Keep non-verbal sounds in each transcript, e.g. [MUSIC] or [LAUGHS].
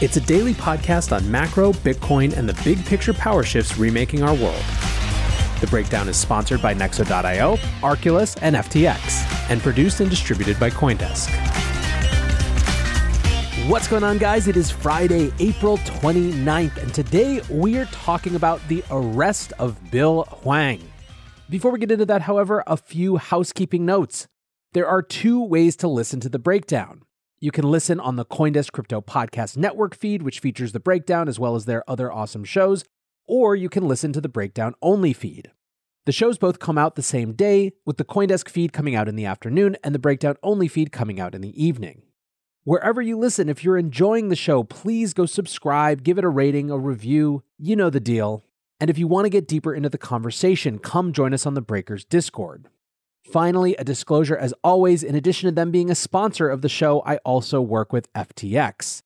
It's a daily podcast on macro, Bitcoin, and the big picture power shifts remaking our world. The breakdown is sponsored by Nexo.io, Arculus, and FTX, and produced and distributed by Coindesk. What's going on, guys? It is Friday, April 29th, and today we are talking about the arrest of Bill Hwang. Before we get into that, however, a few housekeeping notes. There are two ways to listen to the breakdown. You can listen on the Coindesk Crypto Podcast Network feed, which features the breakdown as well as their other awesome shows, or you can listen to the breakdown only feed. The shows both come out the same day, with the Coindesk feed coming out in the afternoon and the breakdown only feed coming out in the evening. Wherever you listen, if you're enjoying the show, please go subscribe, give it a rating, a review. You know the deal. And if you want to get deeper into the conversation, come join us on the Breakers Discord. Finally, a disclosure as always, in addition to them being a sponsor of the show, I also work with FTX.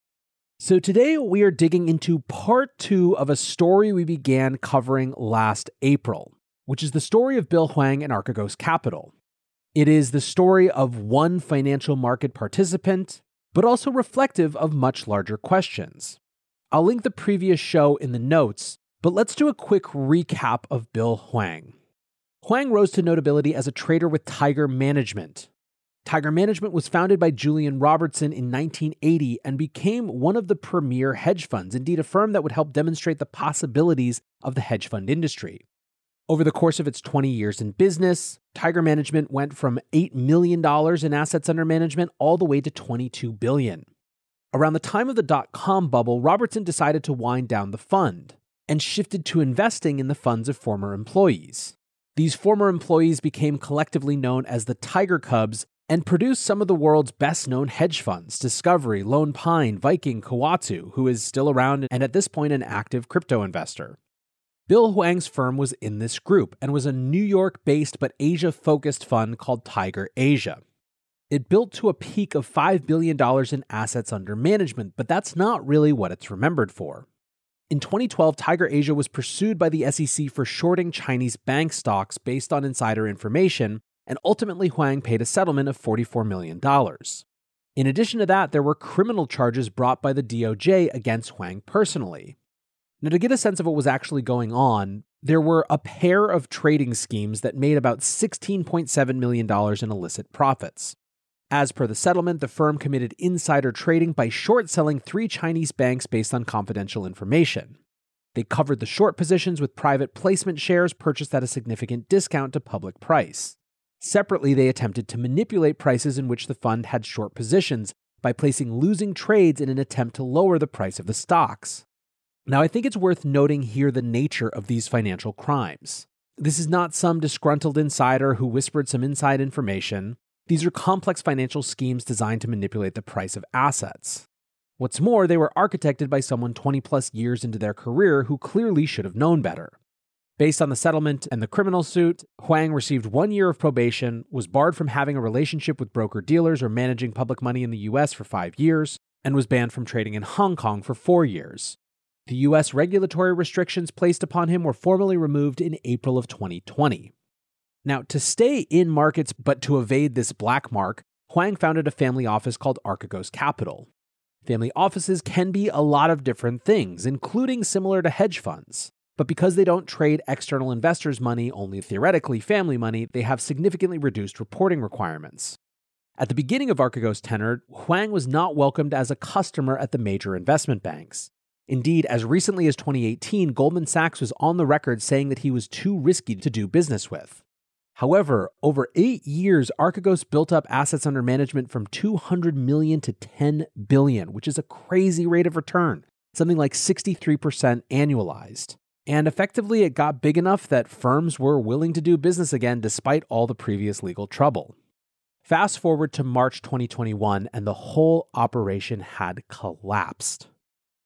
So today we are digging into part two of a story we began covering last April, which is the story of Bill Hwang and Archegos Capital. It is the story of one financial market participant, but also reflective of much larger questions. I'll link the previous show in the notes, but let's do a quick recap of Bill Hwang. Hwang rose to notability as a trader with Tiger Management. Tiger Management was founded by Julian Robertson in 1980 and became one of the premier hedge funds, indeed, a firm that would help demonstrate the possibilities of the hedge fund industry. Over the course of its 20 years in business, Tiger Management went from $8 million in assets under management all the way to 22 billion. Around the time of the dot com bubble, Robertson decided to wind down the fund and shifted to investing in the funds of former employees. These former employees became collectively known as the Tiger Cubs and produced some of the world's best known hedge funds Discovery, Lone Pine, Viking, Coatue, who is still around and at this point an active crypto investor. Bill Hwang's firm was in this group and was a New York based but Asia focused fund called Tiger Asia. It built to a peak of $5 billion in assets under management, but that's not really what it's remembered for. In 2012, Tiger Asia was pursued by the SEC for shorting Chinese bank stocks based on insider information, and ultimately Hwang paid a settlement of $44 million. In addition to that, there were criminal charges brought by the DOJ against Hwang personally. Now, to get a sense of what was actually going on, there were a pair of trading schemes that made about $16.7 million in illicit profits. As per the settlement, the firm committed insider trading by short selling three Chinese banks based on confidential information. They covered the short positions with private placement shares purchased at a significant discount to public price. Separately, they attempted to manipulate prices in which the fund had short positions by placing losing trades in an attempt to lower the price of the stocks. Now, I think it's worth noting here the nature of these financial crimes. This is not some disgruntled insider who whispered some inside information. These are complex financial schemes designed to manipulate the price of assets. What's more, they were architected by someone 20 plus years into their career who clearly should have known better. Based on the settlement and the criminal suit, Hwang received one year of probation, was barred from having a relationship with broker dealers or managing public money in the US for five years, and was banned from trading in Hong Kong for four years. The US regulatory restrictions placed upon him were formally removed in April of 2020. Now, to stay in markets but to evade this black mark, Hwang founded a family office called Archegos Capital. Family offices can be a lot of different things, including similar to hedge funds. But because they don't trade external investors' money, only theoretically family money, they have significantly reduced reporting requirements. At the beginning of Archegos' tenure, Hwang was not welcomed as a customer at the major investment banks. Indeed, as recently as 2018, Goldman Sachs was on the record saying that he was too risky to do business with. However, over eight years, Archegos built up assets under management from 200 million to 10 billion, which is a crazy rate of return, something like 63% annualized. And effectively, it got big enough that firms were willing to do business again despite all the previous legal trouble. Fast forward to March 2021, and the whole operation had collapsed.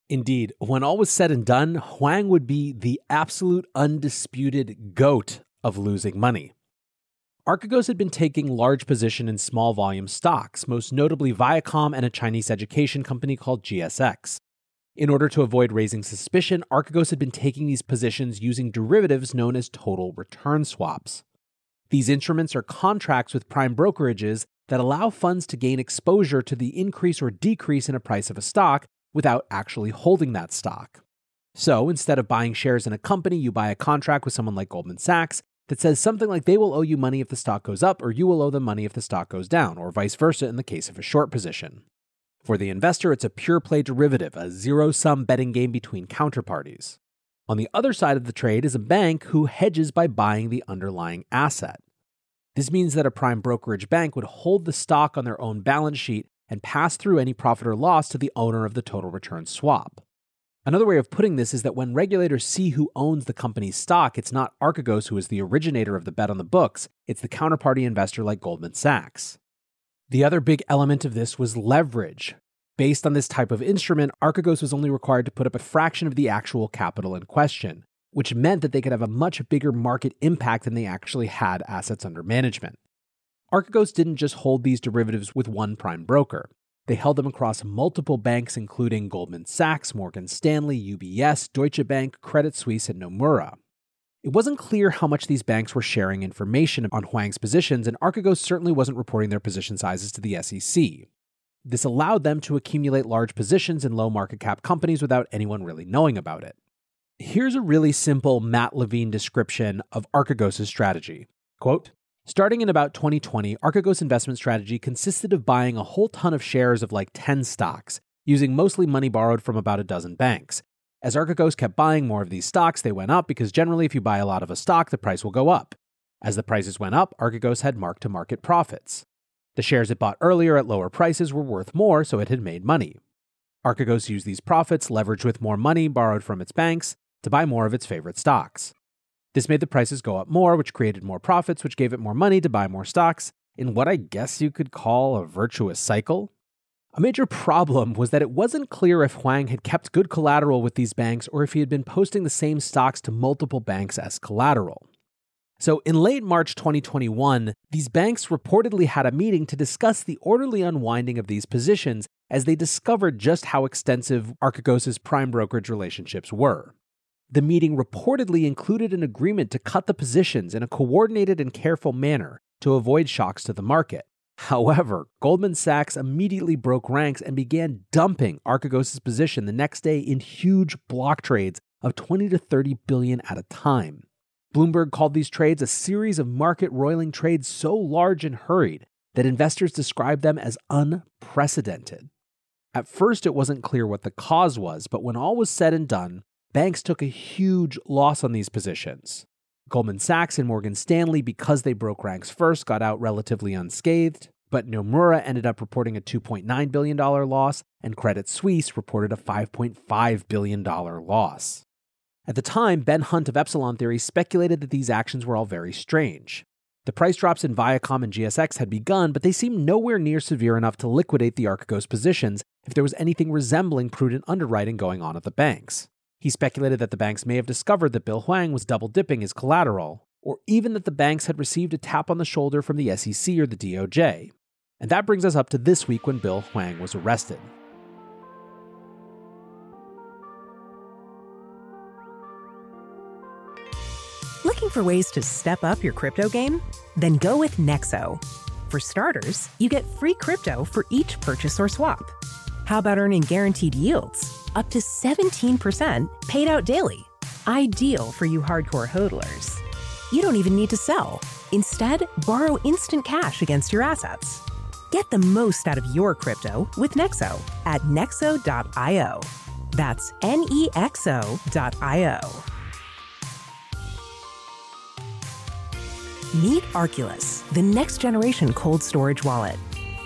Indeed, when all was said and done, Hwang would be the absolute undisputed goat of losing money. Archegos had been taking large position in small volume stocks, most notably Viacom and a Chinese education company called GSX. In order to avoid raising suspicion, Archegos had been taking these positions using derivatives known as total return swaps. These instruments are contracts with prime brokerages that allow funds to gain exposure to the increase or decrease in a price of a stock without actually holding that stock. So instead of buying shares in a company, you buy a contract with someone like Goldman Sachs that says something like they will owe you money if the stock goes up, or you will owe them money if the stock goes down, or vice versa in the case of a short position. For the investor, it's a pure play derivative, a zero sum betting game between counterparties. On the other side of the trade is a bank who hedges by buying the underlying asset. This means that a prime brokerage bank would hold the stock on their own balance sheet and pass through any profit or loss to the owner of the total return swap. Another way of putting this is that when regulators see who owns the company's stock, it's not Archegos who is the originator of the bet on the books, it's the counterparty investor like Goldman Sachs. The other big element of this was leverage. Based on this type of instrument, Archegos was only required to put up a fraction of the actual capital in question, which meant that they could have a much bigger market impact than they actually had assets under management. Archegos didn't just hold these derivatives with one prime broker. They held them across multiple banks, including Goldman Sachs, Morgan Stanley, UBS, Deutsche Bank, Credit Suisse, and Nomura. It wasn't clear how much these banks were sharing information on Hwang's positions, and Archegos certainly wasn't reporting their position sizes to the SEC. This allowed them to accumulate large positions in low market cap companies without anyone really knowing about it. Here's a really simple Matt Levine description of Archegos' strategy. Quote, Starting in about 2020, Archegos' investment strategy consisted of buying a whole ton of shares of like 10 stocks, using mostly money borrowed from about a dozen banks. As Archegos kept buying more of these stocks, they went up because generally, if you buy a lot of a stock, the price will go up. As the prices went up, Archegos had mark to market profits. The shares it bought earlier at lower prices were worth more, so it had made money. Archegos used these profits, leveraged with more money borrowed from its banks, to buy more of its favorite stocks. This made the prices go up more, which created more profits, which gave it more money to buy more stocks, in what I guess you could call a virtuous cycle. A major problem was that it wasn't clear if Hwang had kept good collateral with these banks or if he had been posting the same stocks to multiple banks as collateral. So, in late March 2021, these banks reportedly had a meeting to discuss the orderly unwinding of these positions as they discovered just how extensive Archegos' prime brokerage relationships were. The meeting reportedly included an agreement to cut the positions in a coordinated and careful manner to avoid shocks to the market. However, Goldman Sachs immediately broke ranks and began dumping Archegos' position the next day in huge block trades of 20 to 30 billion at a time. Bloomberg called these trades a series of market roiling trades so large and hurried that investors described them as unprecedented. At first, it wasn't clear what the cause was, but when all was said and done, banks took a huge loss on these positions. Goldman Sachs and Morgan Stanley, because they broke ranks first, got out relatively unscathed, but Nomura ended up reporting a $2.9 billion loss, and Credit Suisse reported a $5.5 billion loss. At the time, Ben Hunt of Epsilon Theory speculated that these actions were all very strange. The price drops in Viacom and GSX had begun, but they seemed nowhere near severe enough to liquidate the Archegos positions if there was anything resembling prudent underwriting going on at the banks. He speculated that the banks may have discovered that Bill Hwang was double dipping his collateral, or even that the banks had received a tap on the shoulder from the SEC or the DOJ. And that brings us up to this week when Bill Hwang was arrested. Looking for ways to step up your crypto game? Then go with Nexo. For starters, you get free crypto for each purchase or swap. How about earning guaranteed yields? Up to 17% paid out daily. Ideal for you hardcore hodlers. You don't even need to sell. Instead, borrow instant cash against your assets. Get the most out of your crypto with Nexo at nexo.io. That's N E X O.io. Meet Arculus, the next generation cold storage wallet.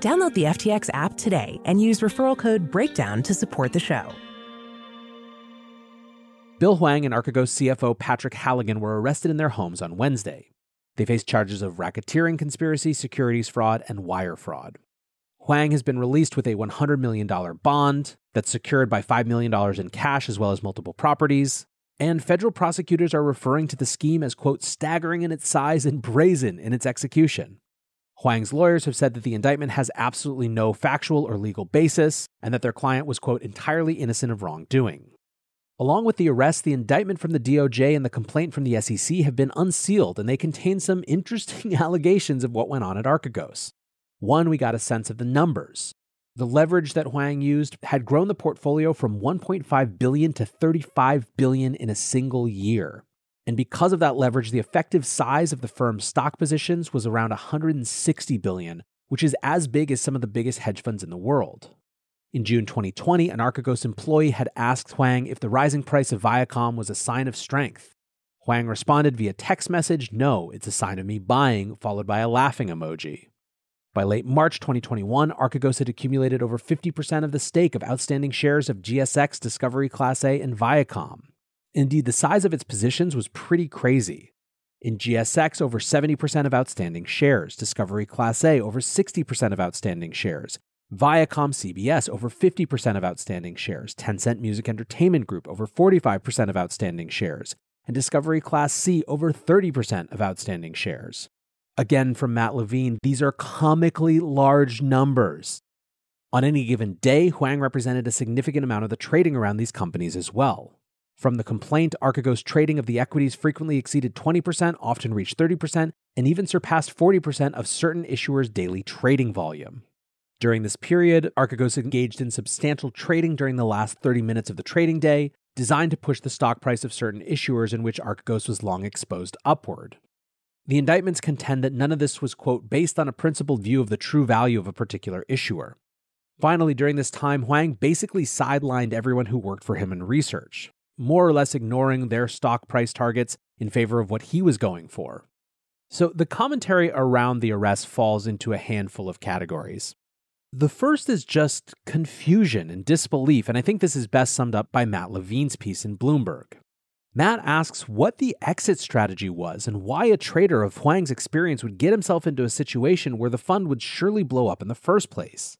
Download the FTX app today and use referral code BREAKDOWN to support the show. Bill Hwang and Archegos CFO Patrick Halligan were arrested in their homes on Wednesday. They face charges of racketeering conspiracy, securities fraud, and wire fraud. Hwang has been released with a $100 million bond that's secured by $5 million in cash as well as multiple properties. And federal prosecutors are referring to the scheme as, quote, staggering in its size and brazen in its execution. Hwang's lawyers have said that the indictment has absolutely no factual or legal basis and that their client was, quote, entirely innocent of wrongdoing. Along with the arrest, the indictment from the DOJ and the complaint from the SEC have been unsealed, and they contain some [LAUGHS] interesting allegations of what went on at Archegos. One, we got a sense of the numbers. The leverage that Hwang used had grown the portfolio from 1.5 billion to 35 billion in a single year. And because of that leverage, the effective size of the firm's stock positions was around 160 billion, which is as big as some of the biggest hedge funds in the world. In June 2020, an Archegos employee had asked Hwang if the rising price of Viacom was a sign of strength. Hwang responded via text message, No, it's a sign of me buying, followed by a laughing emoji. By late March 2021, Archegos had accumulated over 50% of the stake of outstanding shares of GSX, Discovery Class A, and Viacom. Indeed, the size of its positions was pretty crazy. In GSX, over 70% of outstanding shares, Discovery Class A, over 60% of outstanding shares, Viacom CBS, over 50% of outstanding shares, Tencent Music Entertainment Group, over 45% of outstanding shares, and Discovery Class C, over 30% of outstanding shares. Again, from Matt Levine, these are comically large numbers. On any given day, Hwang represented a significant amount of the trading around these companies as well. From the complaint, Archegos trading of the equities frequently exceeded 20%, often reached 30%, and even surpassed 40% of certain issuers' daily trading volume. During this period, Archegos engaged in substantial trading during the last 30 minutes of the trading day, designed to push the stock price of certain issuers in which Archegos was long exposed upward. The indictments contend that none of this was, quote, based on a principled view of the true value of a particular issuer. Finally, during this time, Hwang basically sidelined everyone who worked for him in research more or less ignoring their stock price targets in favor of what he was going for. So the commentary around the arrest falls into a handful of categories. The first is just confusion and disbelief, and I think this is best summed up by Matt Levine's piece in Bloomberg. Matt asks what the exit strategy was and why a trader of Hwang's experience would get himself into a situation where the fund would surely blow up in the first place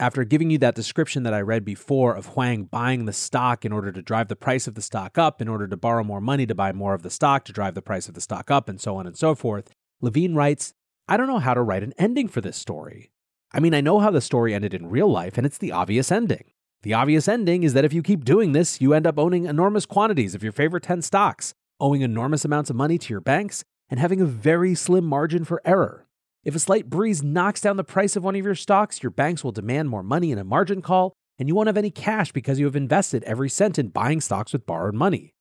after giving you that description that I read before of Hwang buying the stock in order to drive the price of the stock up, in order to borrow more money to buy more of the stock to drive the price of the stock up, and so on and so forth, Levine writes, I don't know how to write an ending for this story. I mean, I know how the story ended in real life, and it's the obvious ending. The obvious ending is that if you keep doing this, you end up owning enormous quantities of your favorite 10 stocks, owing enormous amounts of money to your banks, and having a very slim margin for error. If a slight breeze knocks down the price of one of your stocks, your banks will demand more money in a margin call, and you won't have any cash because you have invested every cent in buying stocks with borrowed money.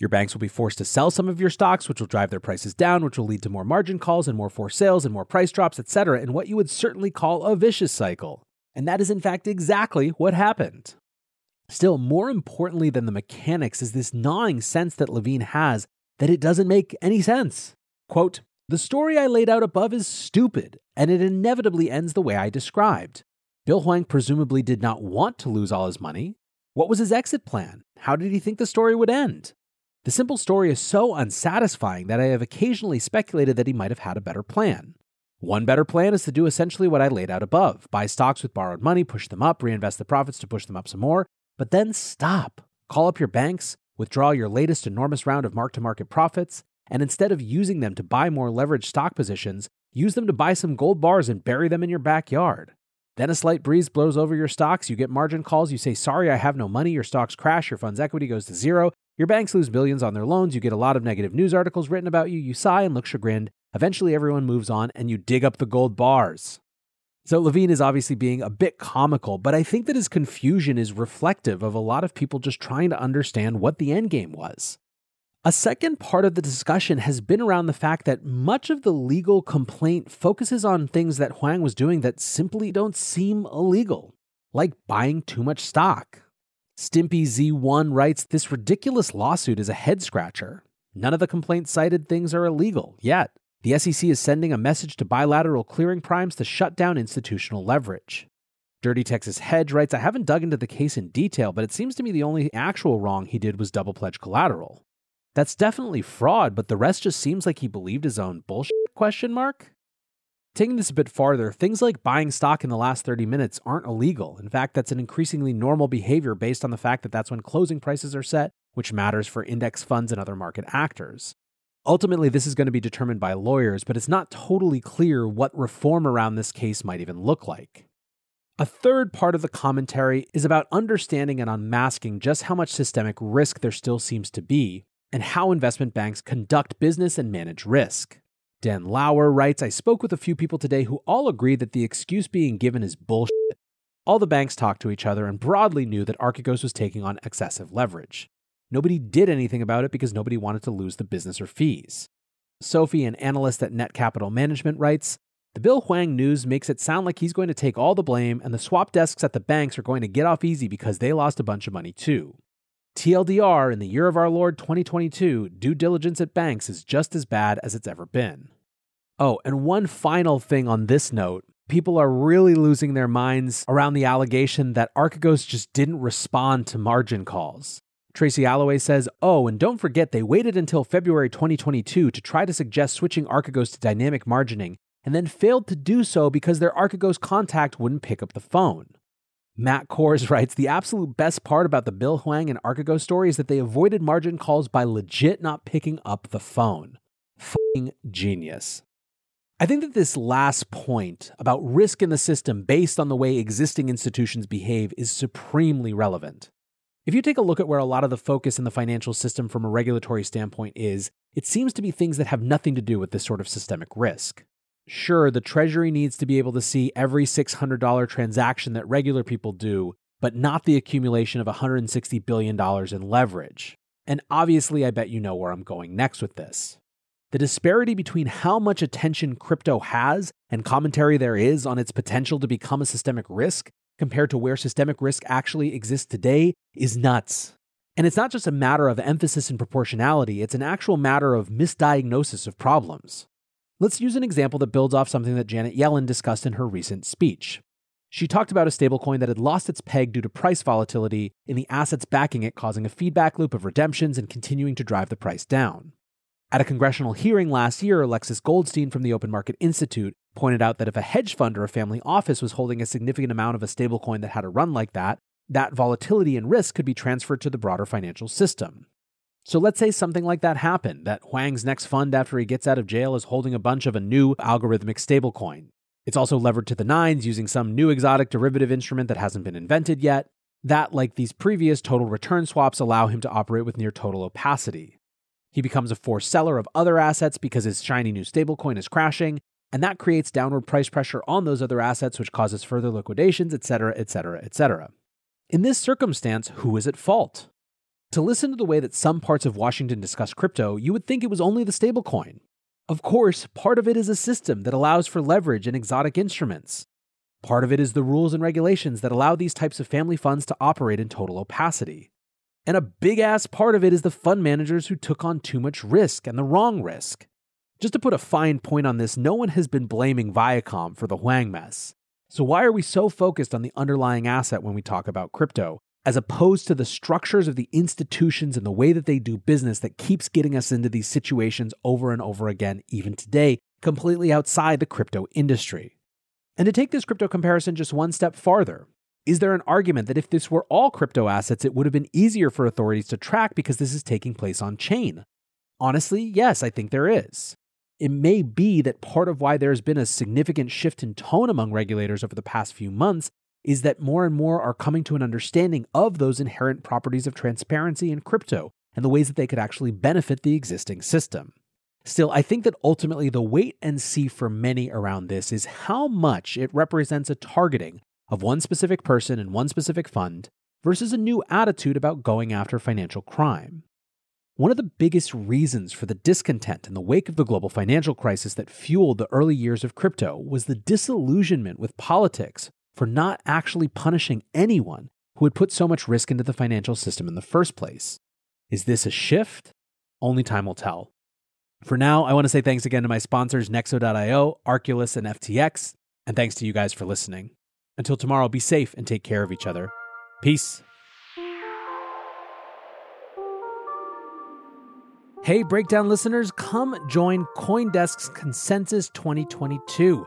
Your banks will be forced to sell some of your stocks, which will drive their prices down, which will lead to more margin calls and more forced sales and more price drops, etc., in what you would certainly call a vicious cycle. And that is, in fact, exactly what happened. Still, more importantly than the mechanics is this gnawing sense that Levine has that it doesn't make any sense. Quote, the story I laid out above is stupid, and it inevitably ends the way I described. Bill Hwang presumably did not want to lose all his money. What was his exit plan? How did he think the story would end? The simple story is so unsatisfying that I have occasionally speculated that he might have had a better plan. One better plan is to do essentially what I laid out above buy stocks with borrowed money, push them up, reinvest the profits to push them up some more, but then stop. Call up your banks, withdraw your latest enormous round of mark to market profits, and instead of using them to buy more leveraged stock positions, use them to buy some gold bars and bury them in your backyard. Then a slight breeze blows over your stocks, you get margin calls, you say, Sorry, I have no money, your stocks crash, your fund's equity goes to zero, your banks lose billions on their loans, you get a lot of negative news articles written about you, you sigh and look chagrined. Eventually, everyone moves on and you dig up the gold bars. So Levine is obviously being a bit comical, but I think that his confusion is reflective of a lot of people just trying to understand what the end game was. A second part of the discussion has been around the fact that much of the legal complaint focuses on things that Hwang was doing that simply don't seem illegal, like buying too much stock. Stimpy Z1 writes This ridiculous lawsuit is a head scratcher. None of the complaint cited things are illegal yet. The SEC is sending a message to bilateral clearing primes to shut down institutional leverage. Dirty Texas Hedge writes I haven't dug into the case in detail, but it seems to me the only actual wrong he did was double pledge collateral. That's definitely fraud, but the rest just seems like he believed his own bullshit question mark. Taking this a bit farther, things like buying stock in the last 30 minutes aren't illegal. In fact, that's an increasingly normal behavior based on the fact that that's when closing prices are set, which matters for index funds and other market actors. Ultimately, this is going to be determined by lawyers, but it's not totally clear what reform around this case might even look like. A third part of the commentary is about understanding and unmasking just how much systemic risk there still seems to be, and how investment banks conduct business and manage risk. Dan Lauer writes I spoke with a few people today who all agree that the excuse being given is bullshit. All the banks talked to each other and broadly knew that Archegos was taking on excessive leverage. Nobody did anything about it because nobody wanted to lose the business or fees. Sophie, an analyst at Net Capital Management, writes The Bill Hwang news makes it sound like he's going to take all the blame, and the swap desks at the banks are going to get off easy because they lost a bunch of money too. TLDR, in the year of our Lord 2022, due diligence at banks is just as bad as it's ever been. Oh, and one final thing on this note people are really losing their minds around the allegation that Archegos just didn't respond to margin calls. Tracy Alloway says, Oh, and don't forget they waited until February 2022 to try to suggest switching Archegos to dynamic margining, and then failed to do so because their Archegos contact wouldn't pick up the phone. Matt Kors [LAUGHS] writes The absolute best part about the Bill Hwang and Archegos story is that they avoided margin calls by legit not picking up the phone. Fucking genius. I think that this last point about risk in the system based on the way existing institutions behave is supremely relevant. If you take a look at where a lot of the focus in the financial system from a regulatory standpoint is, it seems to be things that have nothing to do with this sort of systemic risk. Sure, the Treasury needs to be able to see every $600 transaction that regular people do, but not the accumulation of $160 billion in leverage. And obviously, I bet you know where I'm going next with this. The disparity between how much attention crypto has and commentary there is on its potential to become a systemic risk compared to where systemic risk actually exists today is nuts. And it's not just a matter of emphasis and proportionality, it's an actual matter of misdiagnosis of problems. Let's use an example that builds off something that Janet Yellen discussed in her recent speech. She talked about a stablecoin that had lost its peg due to price volatility in the assets backing it, causing a feedback loop of redemptions and continuing to drive the price down. At a congressional hearing last year, Alexis Goldstein from the Open Market Institute pointed out that if a hedge fund or a family office was holding a significant amount of a stablecoin that had a run like that, that volatility and risk could be transferred to the broader financial system. So let's say something like that happened that Hwang's next fund after he gets out of jail is holding a bunch of a new algorithmic stablecoin. It's also levered to the nines using some new exotic derivative instrument that hasn't been invented yet. That, like these previous total return swaps, allow him to operate with near total opacity. He becomes a forced seller of other assets because his shiny new stablecoin is crashing, and that creates downward price pressure on those other assets, which causes further liquidations, etc., etc., etc. In this circumstance, who is at fault? To listen to the way that some parts of Washington discuss crypto, you would think it was only the stablecoin. Of course, part of it is a system that allows for leverage and exotic instruments. Part of it is the rules and regulations that allow these types of family funds to operate in total opacity. And a big ass part of it is the fund managers who took on too much risk and the wrong risk. Just to put a fine point on this, no one has been blaming Viacom for the Hwang mess. So, why are we so focused on the underlying asset when we talk about crypto, as opposed to the structures of the institutions and the way that they do business that keeps getting us into these situations over and over again, even today, completely outside the crypto industry? And to take this crypto comparison just one step farther, is there an argument that if this were all crypto assets, it would have been easier for authorities to track because this is taking place on chain? Honestly, yes, I think there is it may be that part of why there's been a significant shift in tone among regulators over the past few months is that more and more are coming to an understanding of those inherent properties of transparency in crypto and the ways that they could actually benefit the existing system. Still, I think that ultimately the wait and see for many around this is how much it represents a targeting of one specific person and one specific fund versus a new attitude about going after financial crime. One of the biggest reasons for the discontent in the wake of the global financial crisis that fueled the early years of crypto was the disillusionment with politics for not actually punishing anyone who had put so much risk into the financial system in the first place. Is this a shift? Only time will tell. For now, I want to say thanks again to my sponsors, Nexo.io, Arculus, and FTX, and thanks to you guys for listening. Until tomorrow, be safe and take care of each other. Peace. Hey, Breakdown listeners, come join Coindesk's Consensus 2022,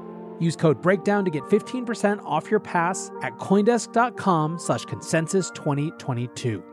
Use code BREAKDOWN to get 15% off your pass at Coindesk.com slash consensus 2022.